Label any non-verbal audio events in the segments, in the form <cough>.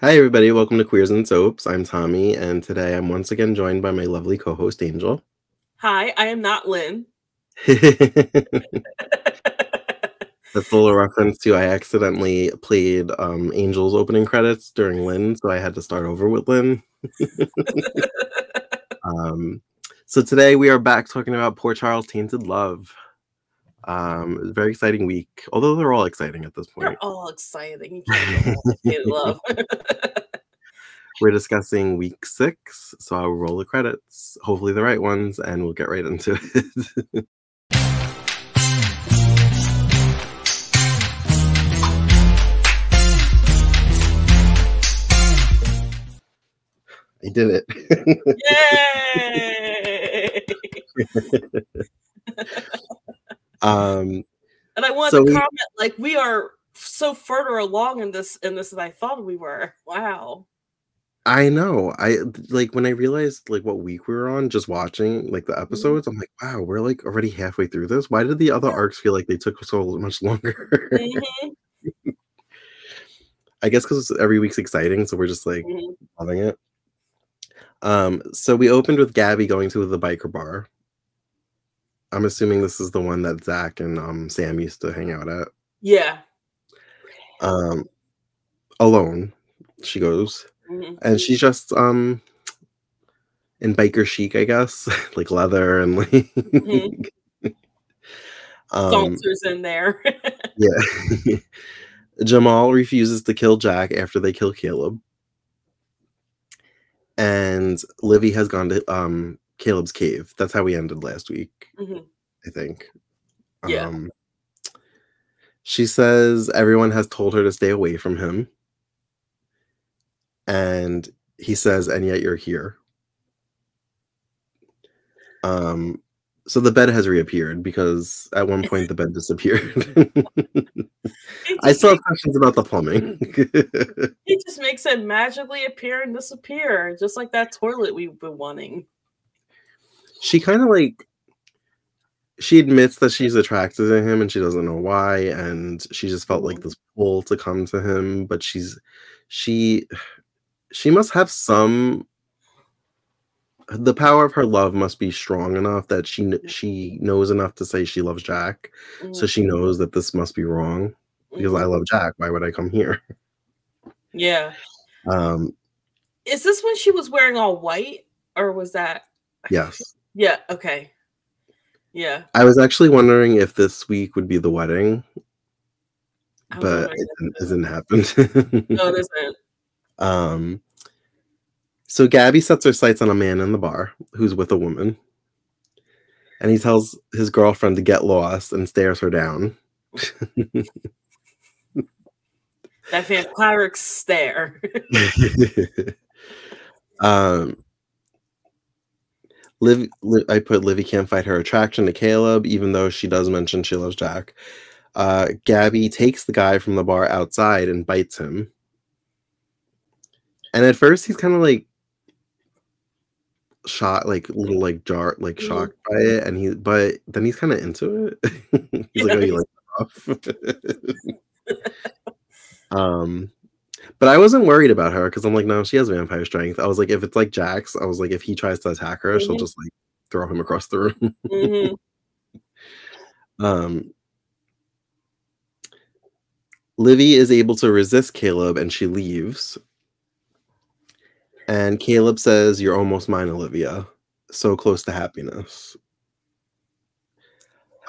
Hi, everybody. Welcome to Queers and Soaps. I'm Tommy, and today I'm once again joined by my lovely co host, Angel. Hi, I am not Lynn. <laughs> That's a little reference to I accidentally played um, Angel's opening credits during Lynn, so I had to start over with Lynn. <laughs> <laughs> um, so today we are back talking about Port Charles Tainted Love. Um, very exciting week, although they're all exciting at this point. They're all exciting. You can't go wrong with love. <laughs> We're discussing week six, so I'll roll the credits, hopefully the right ones, and we'll get right into it. <laughs> I did it. Yay! <laughs> um, and I wanted So to we- comment like we are so further along in this in this than I thought we were. Wow. I know. I like when I realized like what week we were on, just watching like the episodes. I'm like, wow, we're like already halfway through this. Why did the other arcs feel like they took so much longer? Mhm, <laughs> I guess because every week's exciting, so we're just like mhm. loving it. Um, so we opened with Gabby going to the biker bar. I'm assuming this is the one that Zach and um Sam used to hang out at. Yeah. Um, alone, she goes. Mhm. and she's just um in biker chic, I guess, <laughs> like leather and <laughs> like Mhm. <laughs> um Salters in there. yeah. Jamal refuses to kill Jack after they kill Caleb. And Livy has gone to um Caleb's cave. That's how we ended last week, Mhm. I think. Yeah. Um she says everyone has told her to stay away from him. And he says, and yet you're here. Um, so the bed has reappeared because at one point the bed disappeared. <laughs> <laughs> I still have questions about the plumbing. it just makes it magically appear and disappear, just like that toilet we've been wanting. She kind of like she admits that she's attracted to him and she doesn't know why, and she just felt like Mhm. this pull to come to him, but she's she she must have some the power of her love must be strong enough that she she knows enough to say she loves Jack, so Mhm, she knows that this must be wrong because I love Jack. Why would I come here? Yeah. Um, Is this when she was wearing all white, or was that? yes, Yeah. Okay. Yeah. I was actually wondering if this week would be the wedding, but it if didn't, it it didn't happen. No, it <laughs> isn't. um, so Gabby sets her sights on a man in the bar who's with a woman, and he tells his girlfriend to get lost and stares her down. That vampiric stare. <laughs> um, Liv, Liv, I put Livy can't fight her attraction to Caleb, even though she does mention she loves Jack. Uh, Gabby takes the guy from the bar outside and bites him. And at first, he's kind of like shot, like little like jar, like Mhm. shocked by it, and he, but then he's kind of into it. <laughs> he's like, Yeah, "Oh, you like <laughs> <laughs> um, but I wasn't worried about her because I'm like, no, she has vampire strength. I was like, if it's like Jax, I was like, if he tries to attack her, she'll Mhm. just like throw him across the room. Mhm. <laughs> um, Livy is able to resist Caleb and she leaves. And Caleb says, You're almost mine, Olivia. So close to happiness.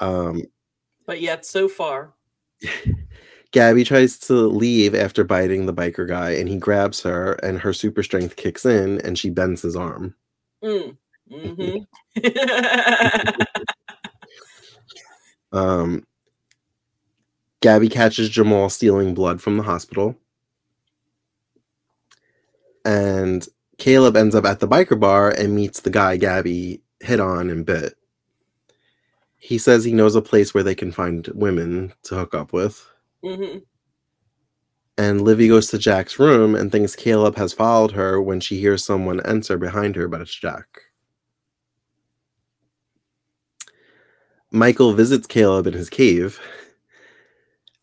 Um, But yet, so far. <laughs> Gabby tries to leave after biting the biker guy, and he grabs her, and her super strength kicks in, and she bends his arm. Mm. Mhm. <laughs> Um, Gabby catches Jamal stealing blood from the hospital. And Caleb ends up at the biker bar and meets the guy Gabby hit on and bit. He says he knows a place where they can find women to hook up with. Mhm. And Livy goes to Jack's room and thinks Caleb has followed her when she hears someone enter behind her, but it's Jack. Michael visits Caleb in his cave,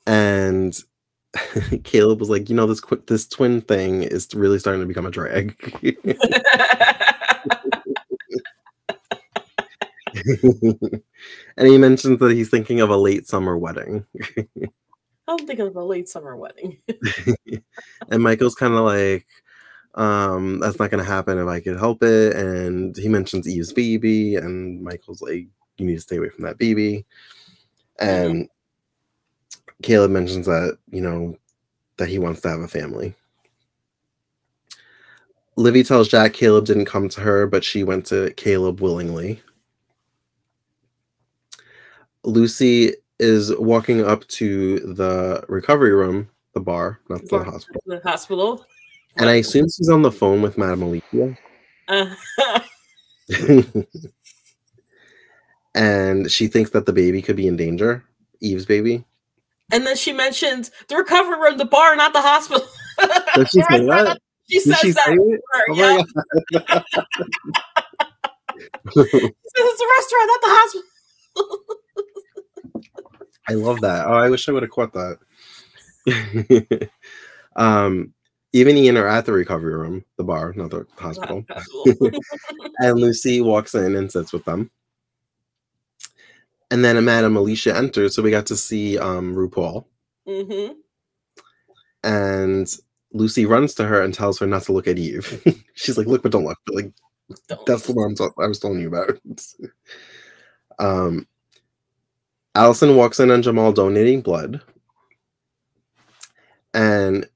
and <laughs> Caleb was like, you know, this qu- this twin thing is really starting to become a drag. <laughs> and he mentions that he's thinking of a late summer wedding. <laughs> I'm thinking of a late summer wedding. <laughs> and Michael's kind of like, um, that's not going to happen if I could help it. And he mentions Eve's baby, and Michael's like, you need to stay away from that baby. And mm-hmm. Caleb mentions that, you know, that he wants to have a family. Livy tells Jack Caleb didn't come to her, but she went to Caleb willingly. Lucy is walking up to the recovery room, the bar, not the, the hospital. The hospital. And I assume she's on the phone with Madame Alicia. Uh, <laughs> and she thinks that the baby could be in danger, Eve's baby. And then she mentions the recovery room, the bar, not the hospital. Does she say <laughs> that? She says <laughs> she that. It? Oh yeah. it's a restaurant, not the hospital. I love that. Oh, I wish I would have caught that. <laughs> um, even Ian are at the recovery room, the bar, not the hospital. <laughs> and Lucy walks in and sits with them. And then Madame Alicia enters, so we got to see um, RuPaul. Mm-hmm. And Lucy runs to her and tells her not to look at Eve. <laughs> She's like, "Look, but don't look." But like, don't. that's the one I was telling you about. um, Allison walks in on Jamal donating blood, and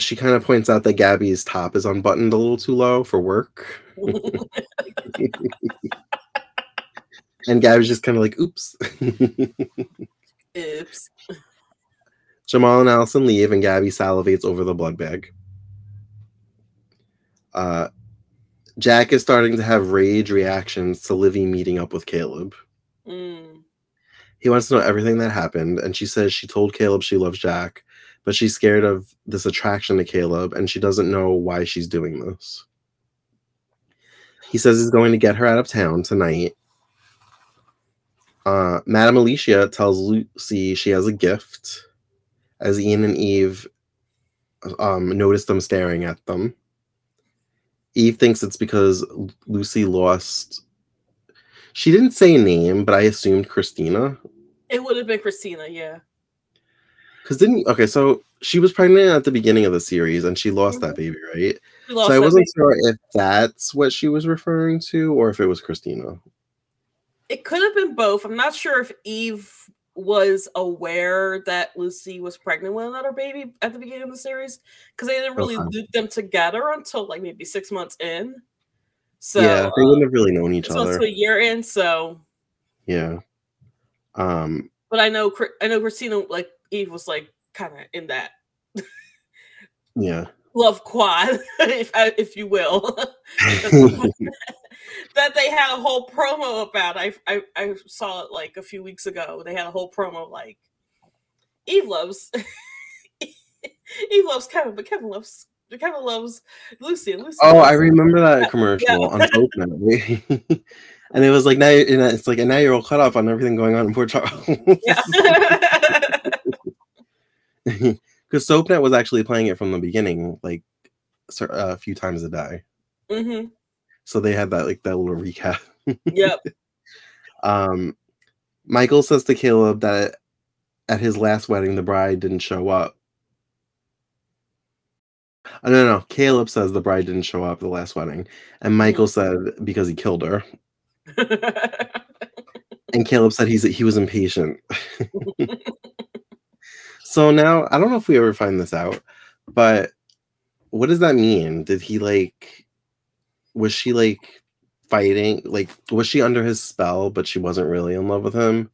she kind of points out that Gabby's top is unbuttoned a little too low for work. <laughs> and Gabby's just kind of like, oops. oops. Jamal and Allison leave, and Gabby salivates over the blood bag. Uh, Jack is starting to have rage reactions to Livy meeting up with Caleb. Mm. He wants to know everything that happened, and she says she told Caleb she loves Jack, but she's scared of this attraction to Caleb and she doesn't know why she's doing this. He says he's going to get her out of town tonight. Uh, Madame Alicia tells Lucy she has a gift as Ian and Eve um, notice them staring at them. Eve thinks it's because Lucy lost. She didn't say a name, but I assumed Christina. It would have been Christina, yeah. Because didn't okay, so she was pregnant at the beginning of the series and she lost mm-hmm. that baby, right? So I wasn't sure if that's what she was referring to or if it was Christina. It could have been both. I'm not sure if Eve was aware that Lucy was pregnant with another baby at the beginning of the series because they didn't really okay. loop them together until like maybe six months in. So yeah, they wouldn't have really known each other. So a year in, so yeah. Um, but I know I know Christina like Eve was like kind of in that yeah love quad, <laughs> if uh, if you will, <laughs> <laughs> that they had a whole promo about. I, I I saw it like a few weeks ago. They had a whole promo like Eve loves Eve loves Kevin, but Kevin loves Kevin loves Lucy Lucy. Oh, I remember that <laughs> commercial yeah. on Soapnet. <laughs> and it was like now it's like and now you're all cut off on everything going on in Port Charles. <laughs> Because SoapNet was actually playing it from the beginning, like a few times a day. Mm-hmm. So they had that like that little recap. yep. Um, Michael says to Caleb that at his last wedding the bride didn't show up. Oh, no, no, Caleb says the bride didn't show up the last wedding, and Michael mm-hmm. said because he killed her. <laughs> and Caleb said he's he was impatient. <laughs> So now I don't know if we ever find this out, but what does that mean? Did he like was she like fighting like was she under his spell but she wasn't really in love with him?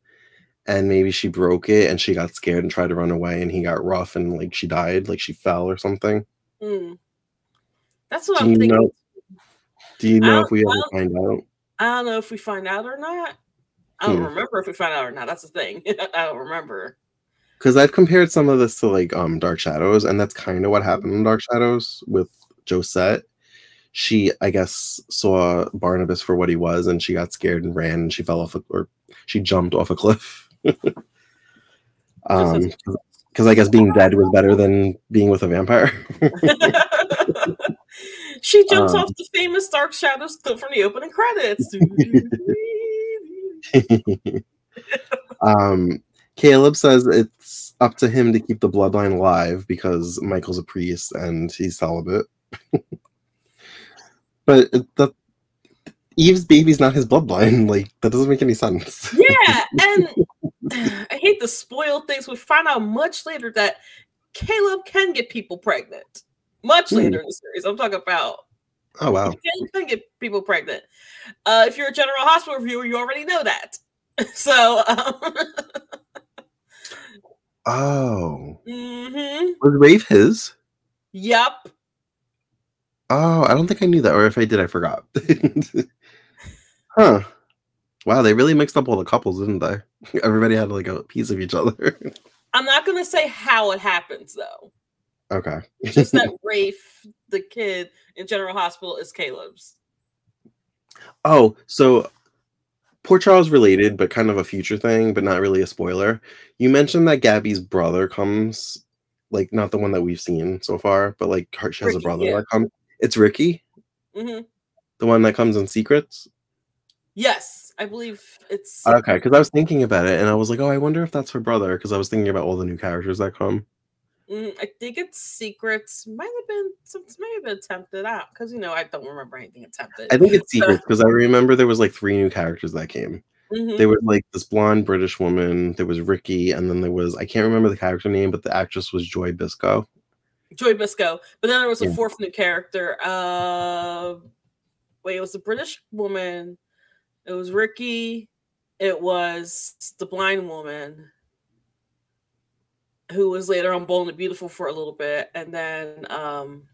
And maybe she broke it and she got scared and tried to run away and he got rough and like she died, like she fell or something. Mm. That's what do I'm thinking. Know, do you know if we ever find out? I don't know if we find out or not. I don't hmm. remember if we find out or not. That's the thing. <laughs> I don't remember because I've compared some of this to like um Dark Shadows, and that's kind of what happened in Dark Shadows with Josette. She, I guess, saw Barnabas for what he was, and she got scared and ran, and she fell off, a, or she jumped off a cliff. <laughs> um, Because I guess being dead was better than being with a vampire. <laughs> she jumps um, off the famous Dark Shadows clip from the opening credits. <laughs> <laughs> um, Caleb says it's up to him to keep the bloodline alive because Michael's a priest and he's celibate. but the Eve's baby's not his bloodline. Like that doesn't make any sense. Yeah, and hate to spoil things. We find out much later that Caleb can get people pregnant. Much mm. later in the series, I'm talking about. Oh wow! Caleb can get people pregnant. Uh, if you're a General Hospital viewer, you already know that. <laughs> So. Um, oh. Mm-hmm. Was Rafe his? Yep. Oh, I don't think I knew that, or if I did, I forgot. <laughs> huh. Wow, they really mixed up all the couples, didn't they? <laughs> Everybody had like a piece of each other. I'm not gonna say how it happens though. Okay. Just that <laughs> Rafe, the kid in General Hospital, is Caleb's. Oh, so Port Charles related, but kind of a future thing, but not really a spoiler. You mentioned that Gabby's brother comes, like not the one that we've seen so far, but like she has Ricky, a brother yeah. that comes. It's Ricky, mm-hmm. the one that comes in secrets. Yes, I believe it's okay. Because I was thinking about it, and I was like, "Oh, I wonder if that's her brother." Because I was thinking about all the new characters that come. Mm, I think it's secrets. Might have been some. Might have been attempted out because you know I don't remember anything attempted. I think it's <laughs> secrets because I remember there was like three new characters that came. Mm-hmm. There was like this blonde British woman. There was Ricky, and then there was I can't remember the character name, but the actress was Joy Bisco. Joy Bisco. But then there was a yeah. fourth new character. Uh, wait, it was a British woman. It was Ricky. It was the blind woman who was later on Bold and Beautiful for a little bit, and then um,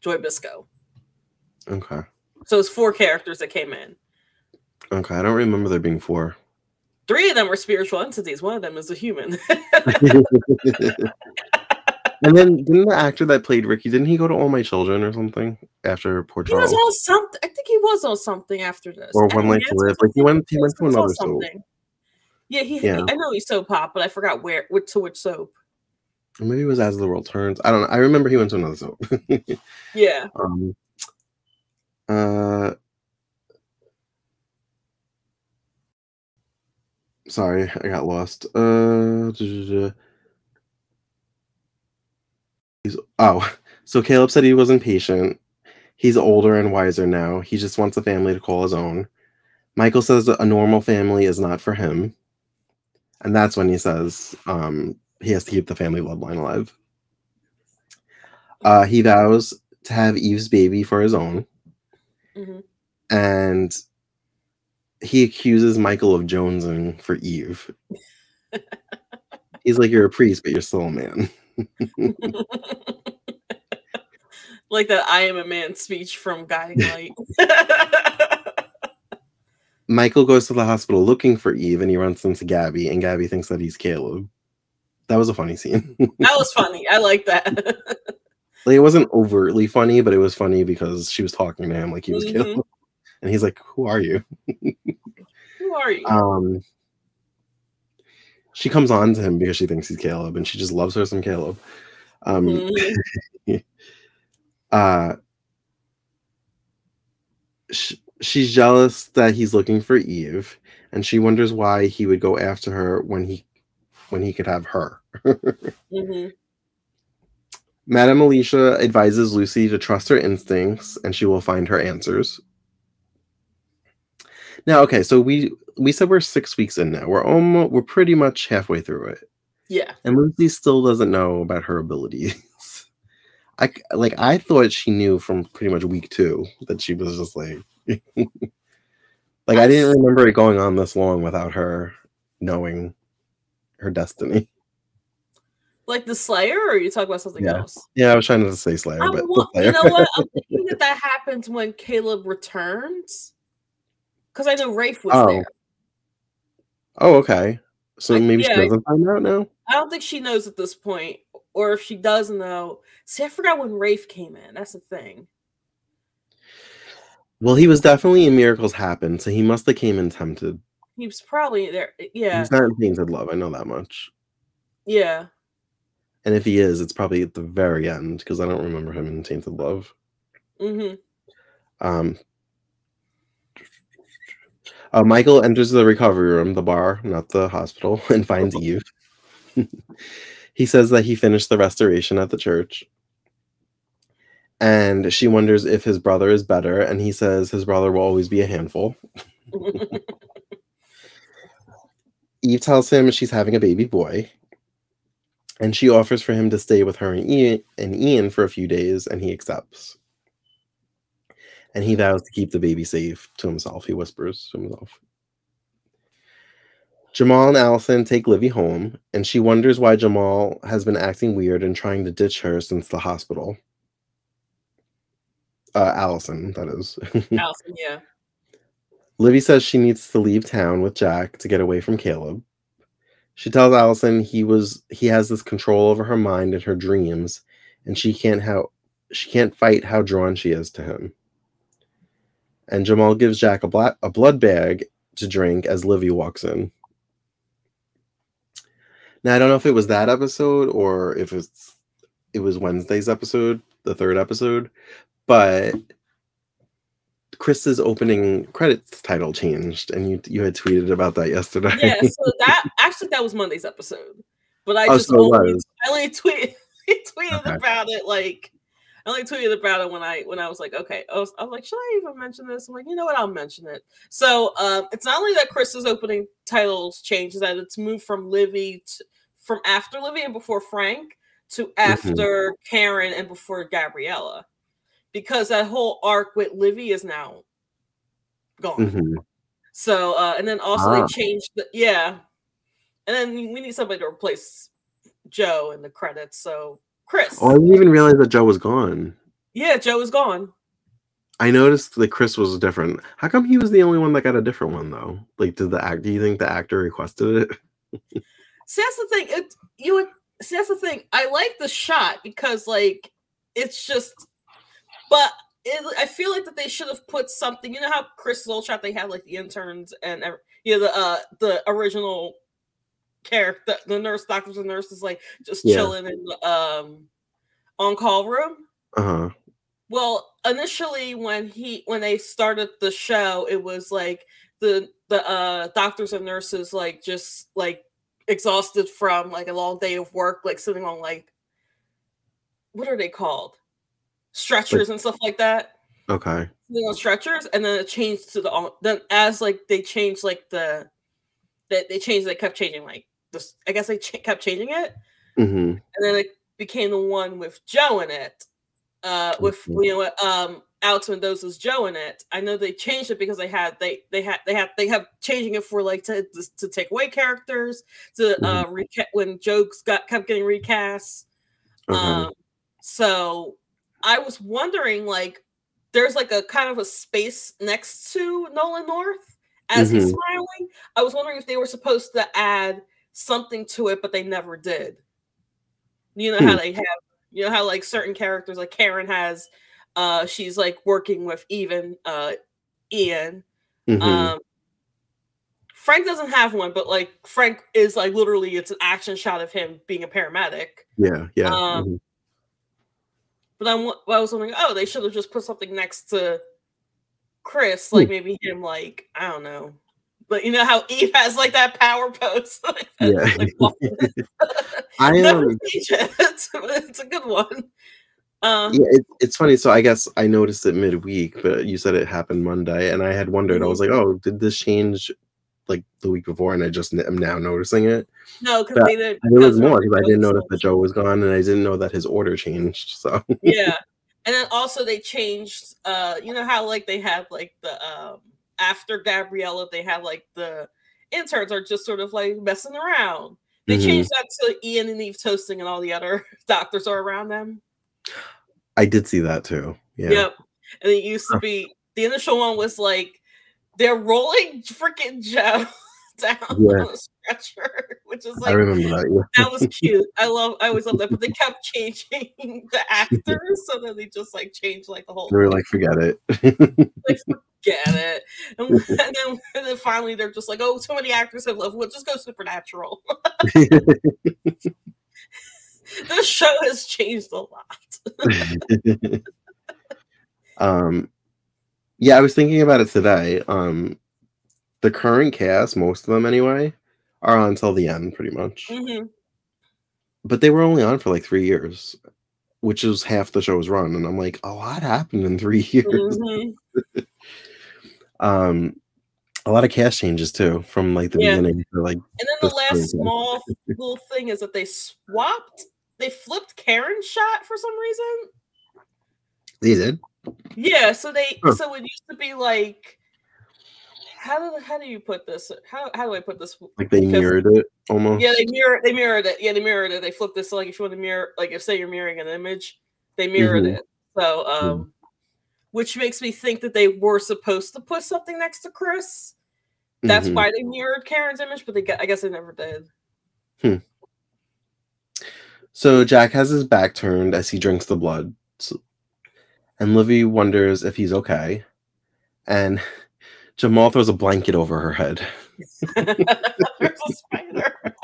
Joy Bisco. Okay. So it's four characters that came in. Okay, I don't remember there being four. Three of them were spiritual entities. One of them is a human. <laughs> <laughs> And then didn't the actor that played Ricky didn't he go to All My Children or something after Charles? He was on something. Think he was on something after this. Or One Life to Live. Like he went he went to another soap. Yeah, he. Yeah. I know he's soap pop, but I forgot where which to which soap. Or maybe it was As the World Turns. I don't know. I remember he went to another soap. <laughs> yeah. Um. Uh. Sorry, I got lost. Uh. He's oh, <laughs> so Caleb said he wasn't patient. He's older and wiser now. He just wants a family to call his own. Michael says a normal family is not for him. And that's when he says um, he has to keep the family bloodline alive. Uh, he vows to have Eve's baby for his own. Mm-hmm. And he accuses Michael of jonesing for Eve. <laughs> He's like, You're a priest, but you're still a man. <laughs> <laughs> like that I am a man speech from Guiding <laughs> Light. <laughs> Michael goes to the hospital looking for Eve and he runs into Gabby, and Gabby thinks that he's Caleb. That was a funny scene. that was <laughs> funny. I like that. like it wasn't overtly funny, but it was funny because she was talking to him like he was mm-hmm. Caleb. And he's like, Who are you? Who are you? Um she comes on to him because she thinks he's Caleb, and she just loves her some Caleb. Um, mm-hmm. Uh, sh- she's jealous that he's looking for Eve, and she wonders why he would go after her when he when he could have her. mm-hmm. Madame Alicia advises Lucy to trust her instincts, and she will find her answers. Now, okay, so we we said we're six weeks in now. We're almost we're pretty much halfway through it. Yeah. And Lucy still doesn't know about her abilities. I like I thought she knew from pretty much week two that she was just like <laughs> like I didn't remember it going on this long without her knowing her destiny. Like the Slayer, or you talk about something yeah. else? Yeah, I was trying to say Slayer, but well, you know what? I'm <laughs> thinking that that happens when Caleb returns, because I know Rafe was oh. there. Oh, okay. So maybe yeah, she doesn't find out now. I don't think she knows at this point, or if she does know. See, I forgot when Rafe came in. That's the thing. Well, he was definitely in Miracles Happen, so he must have came in tempted. He was probably there. Eh, yeah, he's not in Tainted Love. I know that much. Yeah. And if he is, it's probably at the very end because I don't remember him in Tainted Love. Mm-hmm. Um, uh, Michael enters the recovery room, the bar, not the hospital, <laughs> and finds <laughs> Eve. <laughs> he says that he finished the restoration at the church. And she wonders if his brother is better, and he says his brother will always be a handful. <laughs> Eve tells him she's having a baby boy, and she offers for him to stay with her and Ian, and Ian for a few days, and he accepts. And he vows to keep the baby safe to himself. He whispers to himself. Jamal and Allison take Livy home, and she wonders why Jamal has been acting weird and trying to ditch her since the hospital. Uh, Allison, that is. <laughs> Allison, yeah. Livy says she needs to leave town with Jack to get away from Caleb. She tells Allison he was he has this control over her mind and her dreams, and she can't how she can't fight how drawn she is to him. And Jamal gives Jack a black a blood bag to drink as Livy walks in. Now I don't know if it was that episode or if it's it was Wednesday's episode, the third episode, but Chris's opening credits title changed, and you you had tweeted about that yesterday. Yeah, so <laughs> that actually that was Monday's episode, but I oh, just so only, I only tweeted <laughs> tweeted okay. about it like I only tweeted about it when I when I was like, okay, I was, I was like, should I even mention this? I'm like, you know what, I'll mention it. So um, it's not only that Chris's opening titles changed, that it's moved from Livy to, from after Livy and before Frank to mm-hmm. after mm-hmm. Karen and before Gabriella because that whole arc with Livy is now gone. Mm-hmm. So, uh, and then also ah. they changed the yeah, and then we need somebody to replace Joe in the credits. So, Chris. Oh, I didn't even realize that Joe was gone. Yeah, Joe was gone. I noticed that Chris was different. How come he was the only one that got a different one though? Like, did the act? Do you think the actor requested it? see, that's the thing. It you would see that's the thing. I like the shot because like it's just but it, I feel like that they should have put something. You know how Chris Zolchak they had like the interns and you know the uh the original character, the nurse, doctors and nurses, like just yeah. chilling in the um on call room. Uh huh. Well, initially when he when they started the show, it was like the the uh doctors and nurses like just like exhausted from like a long day of work, like sitting on like what are they called? stretchers and stuff like that. Okay. You know, stretchers, and then it changed to the then as like they changed like the that they changed they kept changing like this. I guess they ch- kept changing it, mm-hmm. and then it became the one with Joe in it. Uh, with mm-hmm. you know um Alex Mendoza's Joe in it. I know they changed it because they had they they had they had they have changing it for like to to take away characters to mm-hmm. uh reca- when jokes got kept getting recast. Uh-huh. Um, so I was wondering, like, there's like a kind of a space next to Nolan North as mm-hmm. he's smiling. I was wondering if they were supposed to add something to it, but they never did. You know hmm. how they have, you know how like certain characters, like Karen has, uh, she's like working with even uh Ian. Mm-hmm. Um, Frank doesn't have one, but like Frank is like literally, it's an action shot of him being a paramedic. Yeah, yeah. Um, mm-hmm. But I'm, I was wondering, oh, they should have just put something next to Chris, like hmm. maybe him, like I don't know. But you know how Eve has like that power pose. <laughs> yeah, <laughs> I <laughs> am. Um, it's, it's a good one. Um, yeah, it, it's funny. So I guess I noticed it midweek, but you said it happened Monday, and I had wondered. Mm-hmm. I was like, "Oh, did this change like the week before, and I just am now noticing it. No, because. There was more because I didn't notice that Joe was gone, and I didn't know that his order changed. So yeah, and then also they changed. Uh, you know how like they have like the um after Gabriella, they have like the interns are just sort of like messing around. They mm-hmm. changed that to Ian and Eve toasting, and all the other <laughs> doctors are around them. I did see that too. Yeah. Yep. And it used to be the initial one was like they're rolling freaking Joe <laughs> down yeah. on a stretcher, <laughs> which is like I remember that. Yeah. that was cute. I love. I always love that. But they kept changing the actors, so then they just like changed like the whole. They were like, forget it. like, forget it. And, <laughs> and, then, and then finally, they're just like, oh, so many actors have left. We'll just go supernatural. <laughs> this show has changed a lot. <laughs> um, yeah, I was thinking about it today. Um, the current cast, most of them anyway, are on until the end, pretty much. Mm-hmm. But they were only on for like three years, which is half the show's run. And I'm like, a lot happened in three years. Mm-hmm. Um, a lot of cast changes too, from like the yeah. beginning to like. And then the last <laughs> small little thing is that they swapped, they flipped Karen's shot for some reason. They did. Yeah, so they huh. so it used to be like how do how do you put this? How how do I put this? Like they because, mirrored it almost. Yeah, they mirror they mirrored it. Yeah, they mirrored it. They flipped this. So like if you want to mirror, like if say you're mirroring an image, they mirrored mm-hmm. it. So um, mm-hmm. Which makes me think that they were supposed to put something next to Chris. That's mm-hmm. why they mirrored Karen's image, but they I guess they never did. Hmm. So Jack has his back turned as he drinks the blood, and Livy wonders if he's okay, and <laughs> Jamal throws a blanket over her head. <laughs> There's a spider. <laughs>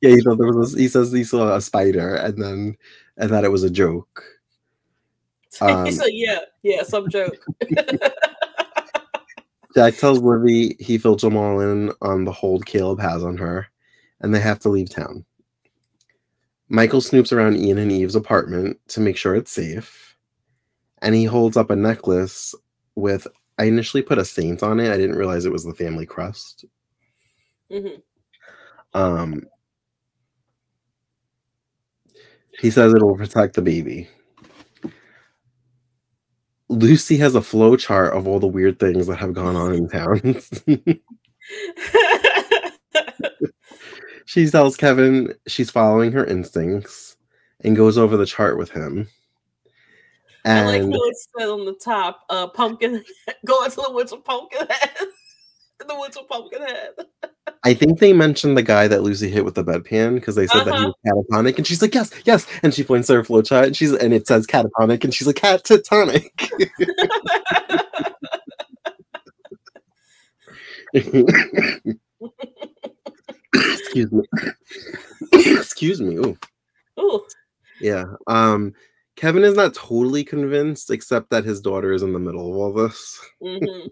yeah, he thought there was. A, he says he saw a spider, and then and that it was a joke. Um, <laughs> so yeah, yeah, some joke. <laughs> Jack tells Livy he filled all in on the hold Caleb has on her, and they have to leave town. Michael snoops around Ian and Eve's apartment to make sure it's safe, and he holds up a necklace with I initially put a saint on it. I didn't realize it was the family crest. Mm-hmm. Um, he says it will protect the baby. Lucy has a flow chart of all the weird things that have gone on in town. <laughs> she tells Kevin she's following her instincts and goes over the chart with him. And I like how it said on the top, uh, pumpkin, <laughs> go into the woods with pumpkin head. <laughs> the woods with pumpkin head. I think they mentioned the guy that Lucy hit with the bedpan because they said uh-huh. that he uh-huh. was catatonic, and she's like, "Yes, yes," and she points to her flowchart, and she's and it says catatonic, and she's like, "Catatonic." Excuse me. Excuse me. Ooh. Ooh. Yeah. Um Kevin is not totally convinced, except that his daughter is in the middle of all this. Mm-hmm.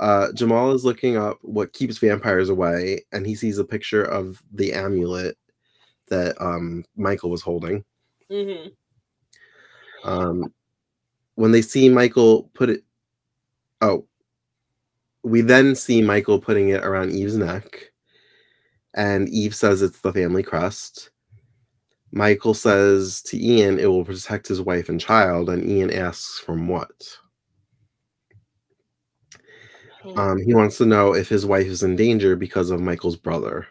Uh, Jamal is looking up what keeps vampires away, and he sees a picture of the amulet that um, Michael was holding. Mm-hmm. Um, when they see Michael put it, oh, we then see Michael putting it around Eve's neck, and Eve says it's the family crest. Michael says to Ian it will protect his wife and child, and Ian asks from what? Um, he wants to know if his wife is in danger because of Michael's brother.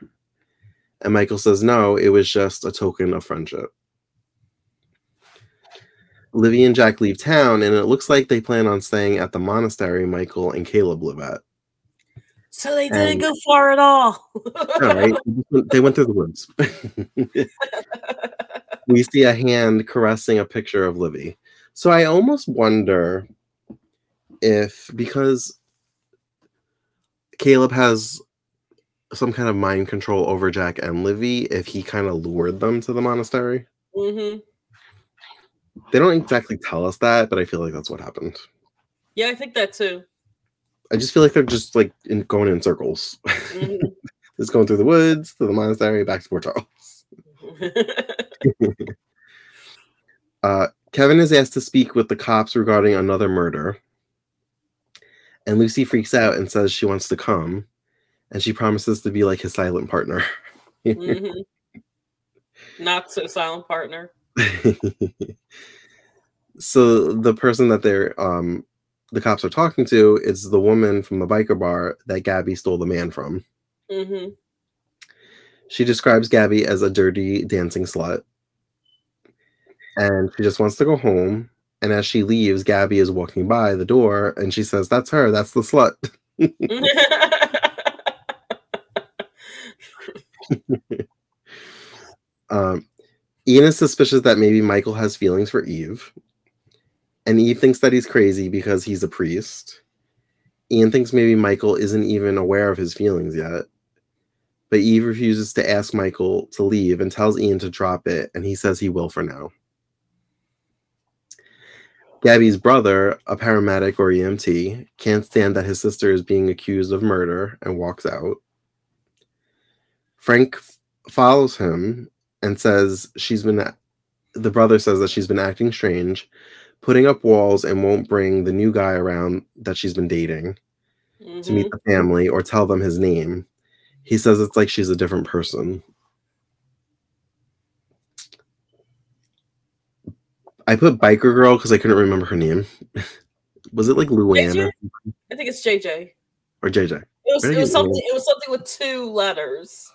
And Michael says no, it was just a token of friendship. Livy and Jack leave town, and it looks like they plan on staying at the monastery Michael and Caleb live at. So they didn't and, go far at all. <laughs> all right. They went through the woods. <laughs> we see a hand caressing a picture of Livy. So I almost wonder if because Caleb has some kind of mind control over Jack and Livy, if he kind of lured them to the monastery. Mm-hmm. They don't exactly tell us that, but I feel like that's what happened. Yeah, I think that too. I just feel like they're just like in, going in circles. Mm-hmm. <laughs> just going through the woods to the monastery, back to Port Charles. <laughs> <laughs> uh, Kevin is asked to speak with the cops regarding another murder. And Lucy freaks out and says she wants to come. And she promises to be like his silent partner. mm-hmm. Not so silent partner. <laughs> so the person that they're um the cops are talking to is the woman from the biker bar that Gabby stole the man from. Mm-hmm. She describes Gabby as a dirty dancing slut. And she just wants to go home. And as she leaves, Gabby is walking by the door and she says, That's her, that's the slut. <laughs> um, Ian is suspicious that maybe Michael has feelings for Eve and Eve thinks that he's crazy because he's a priest. Ian thinks maybe Michael isn't even aware of his feelings yet. but Eve refuses to ask Michael to leave and tells Ian to drop it, and he says he will for now. Gabby's brother, a paramedic or EMT, can't stand that his sister is being accused of murder and walks out. Frank follows him and says she's been the brother says that she's been acting strange, putting up walls and won't bring the new guy around that she's been dating mm-hmm. to meet mm-hmm. the family or tell them his name. He says it's like she's a different person. I put biker girl because I couldn't remember her name. <laughs> was it like Luann? I think it's JJ. Or JJ. It was, it was something. It was something with two letters.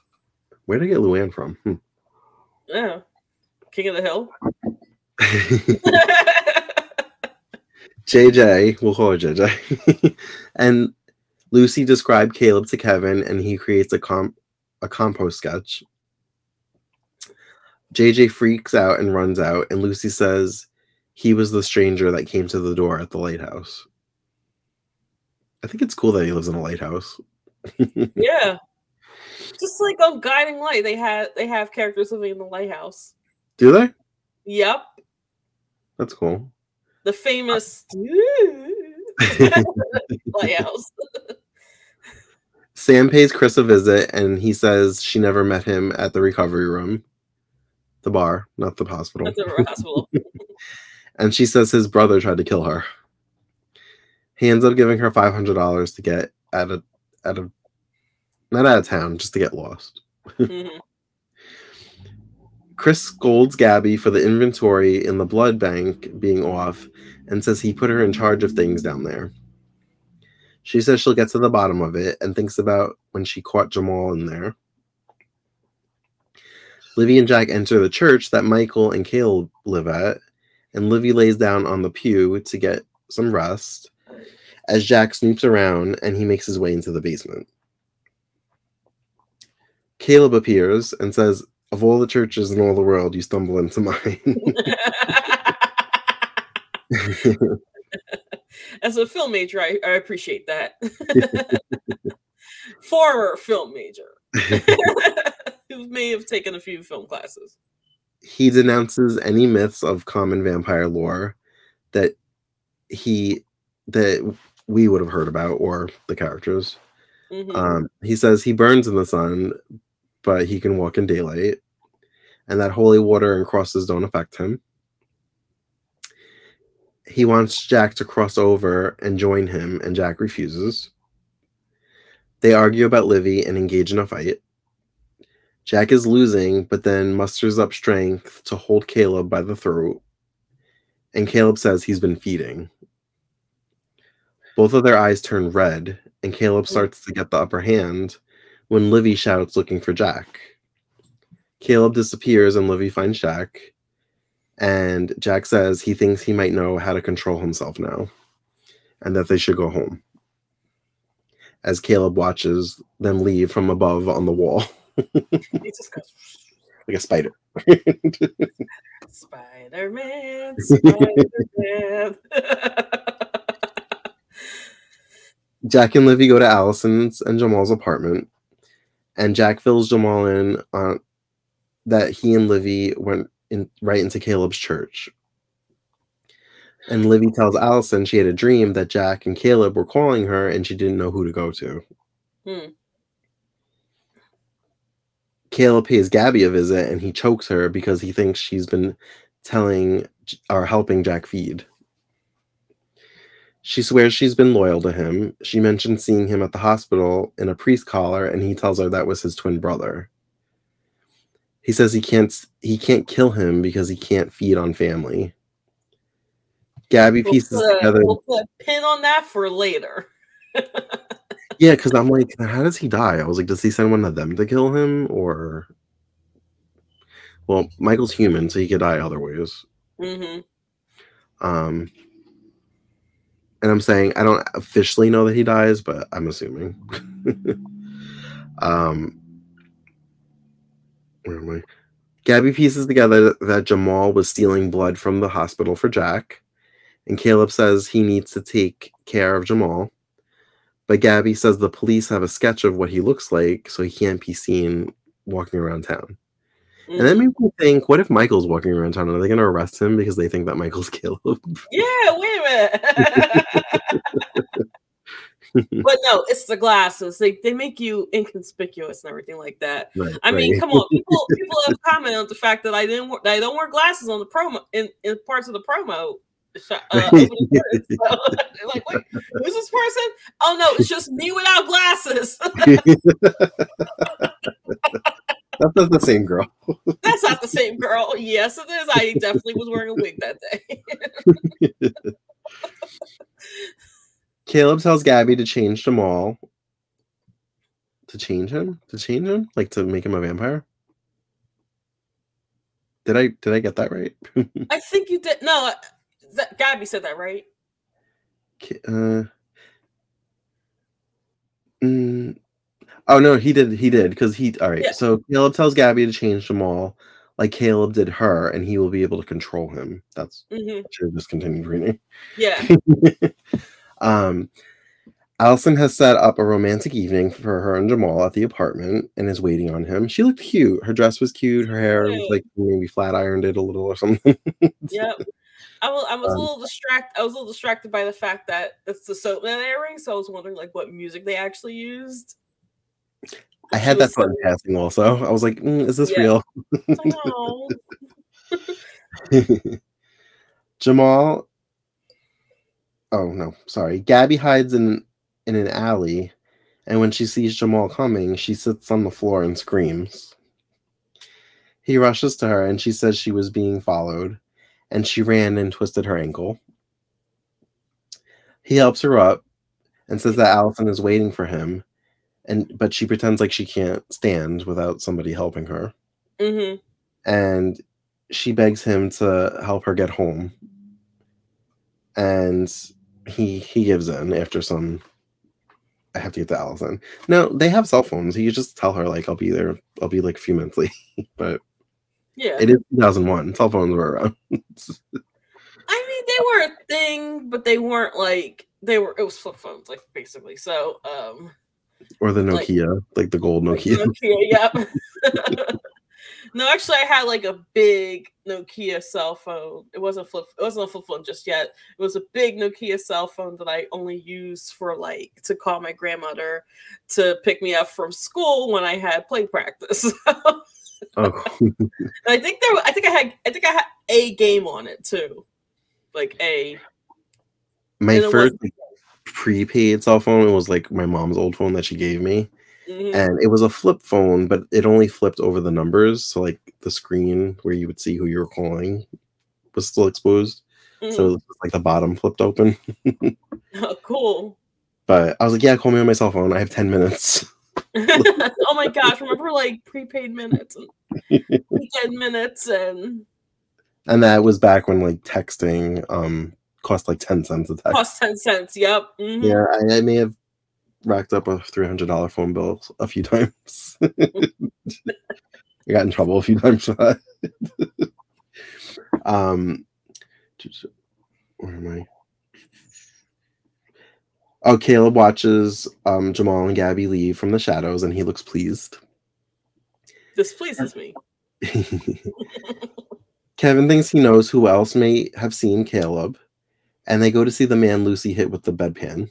Where did I get Luann from? Hmm. Yeah, King of the Hill. <laughs> JJ, we'll call her JJ. <laughs> and Lucy described Caleb to Kevin, and he creates a comp a compost sketch. JJ freaks out and runs out, and Lucy says he was the stranger that came to the door at the lighthouse. I think it's cool that he lives in a lighthouse. <laughs> yeah. Just like oh, on Guiding Light, they had they have characters living in the lighthouse. Do they? Yep. That's cool. The famous <laughs> <laughs> lighthouse. Sam pays Chris a visit and he says she never met him at the recovery room. The bar, not the hospital. At the hospital. <laughs> and she says his brother tried to kill her. He ends up giving her five hundred dollars to get out of out of not out of town, just to get lost. Mm-hmm. Chris scolds Gabby for the inventory in the blood bank being off and says he put her in charge of things down there. She says she'll get to the bottom of it and thinks about when she caught Jamal in there. Livy and Jack enter the church that Michael and Caleb live at, and Livy lays down on the pew to get some rest as Jack snoops around and he makes his way into the basement. Caleb appears and says, of all the churches in all the world, you stumble into mine. <laughs> <laughs> As a film major, I, I appreciate that. <laughs> Former film major who may have taken a few film classes. He denounces any myths of common vampire lore that he that we would have heard about or the characters. Mm-hmm. Um, he says he burns in the sun, but he can walk in daylight, and that holy water and crosses don't affect him. He wants Jack to cross over and join him, and Jack refuses. They argue about Livy and engage in a fight. Jack is losing, but then musters up strength to hold Caleb by the throat. And Caleb says he's been feeding. Both of their eyes turn red, and Caleb hmm. starts to get the upper hand when Livy shouts looking for Jack. Caleb disappears and Livy finds Jack. And Jack says he thinks he might know how to control himself now and that they should go home. As Caleb watches them leave from above on the wall. <laughs> <laughs> like a spider. Spider Man, Spider Man. <laughs> Jack and Livy go to Allison's and Jamal's apartment and Jack fills Jamal in on that he and Livy went in right into Caleb's church. And Livy tells Allison she had a dream that Jack and Caleb were calling her and she didn't know who to go to. Hmm. Caleb pays Gabby a visit and he chokes her because he thinks she's been telling or helping Jack feed. She swears she's been loyal to him. She mentions seeing him at the hospital in a priest collar, and he tells her that was his twin brother. He says he can't he can't kill him because he can't feed on family. Gabby we'll pieces put, together. We'll put a pin on that for later. <laughs> yeah, because I'm like, how does he die? I was like, does he send one of them to kill him, or? Well, Michael's human, so he could die other ways. Mm-hmm. Um, and I'm saying I don't officially know that he dies, but I'm assuming. <laughs> um, where am I? Gabby pieces together that Jamal was stealing blood from the hospital for Jack, and Caleb says he needs to take care of Jamal. But Gabby says the police have a sketch of what he looks like, so he can't be seen walking around town. Mm-hmm. And that made me think, what if Michael's walking around town? Are they going to arrest him because they think that Michael's <laughs> killed? Yeah, wait a minute. <laughs> but no, it's the glasses. They they make you inconspicuous and everything like that. Right, I mean, come on, people <laughs> people have commented on the fact that I didn't I don't wear glasses on the promo in, in parts of the promo. Uh, <laughs> <laughs> like, wait, who's this person? Oh no, it's just me without glasses. <laughs> That's not the same girl. That's not the same girl. Yes, it is. I definitely was wearing a wig that day. Caleb tells Gabby to change Jamal. To change him? To change him? Like to make him a vampire? Did I did I get that right? I think you did. No, that, Gabby said that right. Uh, mm, oh no, he did. He did because he. All right. Yeah. So Caleb tells Gabby to change Jamal, like Caleb did her, and he will be able to control him. That's mm-hmm. should have just continued reading. Yeah. <laughs> Um, Allison has set up a romantic evening for her and Jamal at the apartment and is waiting on him. She looked cute. Her dress was cute. Her hair was like maybe flat ironed it a little or something. <laughs> yep. I was, I was um, a little distracted. I was a little distracted by the fact that it's the soap that airing, so I was wondering like what music they actually used. I had that fun casting also. I was like, mm, "Is this yeah. real?" <laughs> <laughs> Jamal oh no, sorry. Gabby hides in in an alley, and when she sees Jamal coming, she sits on the floor and screams. He rushes to her and she says she was being followed, and she ran and twisted her ankle. He helps her up and says that Allison is waiting for him, and but she pretends like she can't stand without somebody helping her. Mm-hmm. And she begs him to help her get home. And he he gives in after some I have to get to Allison. No, they have cell phones. You just tell her like I'll be there. I'll be like a few minutes late. <laughs> but yeah, it is 2001. Cell phones were around. <laughs> I mean, they were a thing, but they weren't like they were. It was flip phones, like basically. So, um, or the Nokia, like, like the gold Nokia. Nokia, <laughs> yeah. <laughs> No, actually, I had like a big Nokia cell phone. It wasn't flip. It wasn't a flip phone just yet. It was a big Nokia cell phone that I only used for like to call my grandmother to pick me up from school when I had play practice. Oh. I think there. I think I had. I think I had a game on it too, like a. My first prepaid cell phone it was like my mom's old phone that she gave me Mm-hmm. And it was a flip phone, but it only flipped over the numbers. So like the screen where you would see who you were calling was still exposed. Mm-hmm. So like the bottom flipped open. <laughs> oh, cool. But I was like, yeah, call me on my cell phone. I have 10 minutes. <laughs> oh my gosh, remember like prepaid minutes and <laughs> weekend minutes and and that was back when like texting um cost like 10 cents a text. Cost 10 cents, yep. Mm-hmm. Yeah, I, I, may have racked up a three hundred dollar phone bill a few times. <laughs> I got in trouble a few times for that. um, where am I? Oh, Caleb watches um, Jamal and Gabby leave from the shadows, and he looks pleased. This pleases me. <laughs> <laughs> Kevin thinks he knows who else may have seen Caleb, and they go to see the man Lucy hit with the bedpan.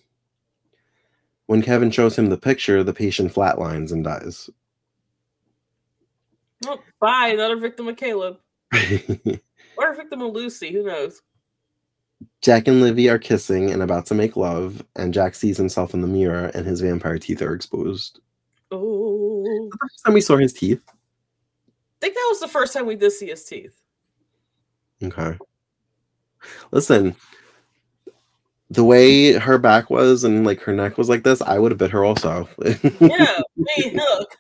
When Kevin shows him the picture, the patient flatlines and dies. Oh, bye. Another victim of Caleb. <laughs> or a victim of Lucy. Who knows? Jack and Livy are kissing and about to make love, and Jack sees himself in the mirror and his vampire teeth are exposed. Oh. The first time we saw his teeth. I think that was the first time we did see his teeth. Okay. Listen, the way her back was and like her neck was like this, I would have bit her also. yeah, <laughs> hey, look,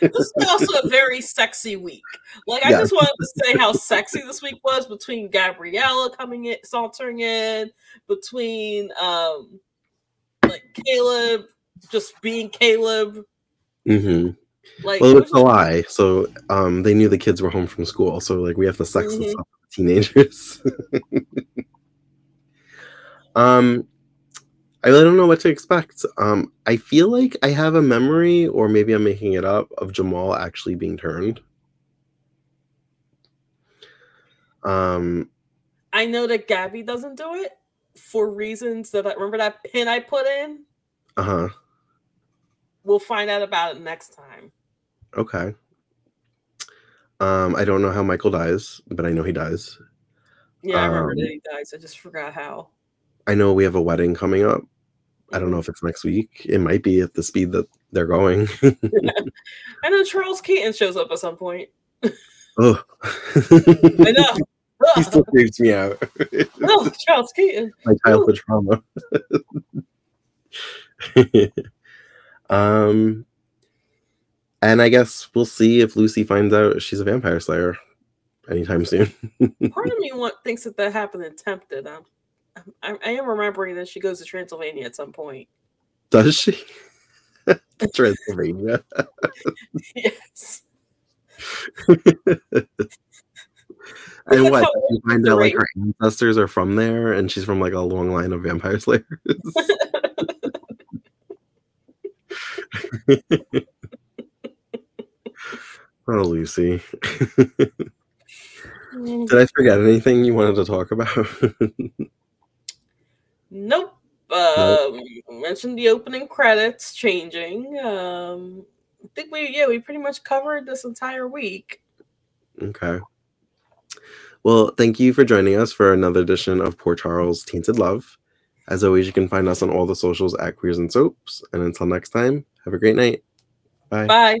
this is also a very sexy week. Like, I yeah. just wanted to say how sexy this week was between Gabriella coming in, sauntering in, between um, like Caleb just being Caleb. Mm-hmm. Like, well, it's a lie. So, um, they knew the kids were home from school, so like we have the sex mm-hmm. with teenagers. <laughs> Um, I really don't know what to expect. Um, I feel like I have a memory, or maybe I'm making it up, of Jamal actually being turned. Um, I know that Gabby doesn't do it for reasons that I remember that pin I put in. Uh huh. We'll find out about it next time. Okay. Um, I don't know how Michael dies, but I know he dies. Yeah, I remember Um, that he dies. I just forgot how. I know we have a wedding coming up. I don't know if it's next week. It might be at the speed that they're going. <laughs> I know Charles Keaton shows up at some point. oh, I know. <laughs> he still freaks me out. <laughs> no, Charles Keaton. My childhood trauma. um, and I guess we'll see if Lucy finds out she's a vampire slayer anytime soon. Part of me want, thinks that that happened in Tempted. I, I am remembering that she goes to Transylvania at some point. Does she? <laughs> Transylvania. <laughs> yes. <laughs> And what? You find out like her ancestors are from there, and she's from like a long line of vampire slayers. oh, Lucy. Mm. Did I forget anything you wanted to talk about? Nope. Um, mentioned the opening credits changing. Um, I think we yeah we pretty much covered this entire week. okay. Well, thank you for joining us for another edition of Port Charles Tainted Love. As always, you can find us on all the socials at Queers and Soaps. And until next time, have a great night. Bye. Bye.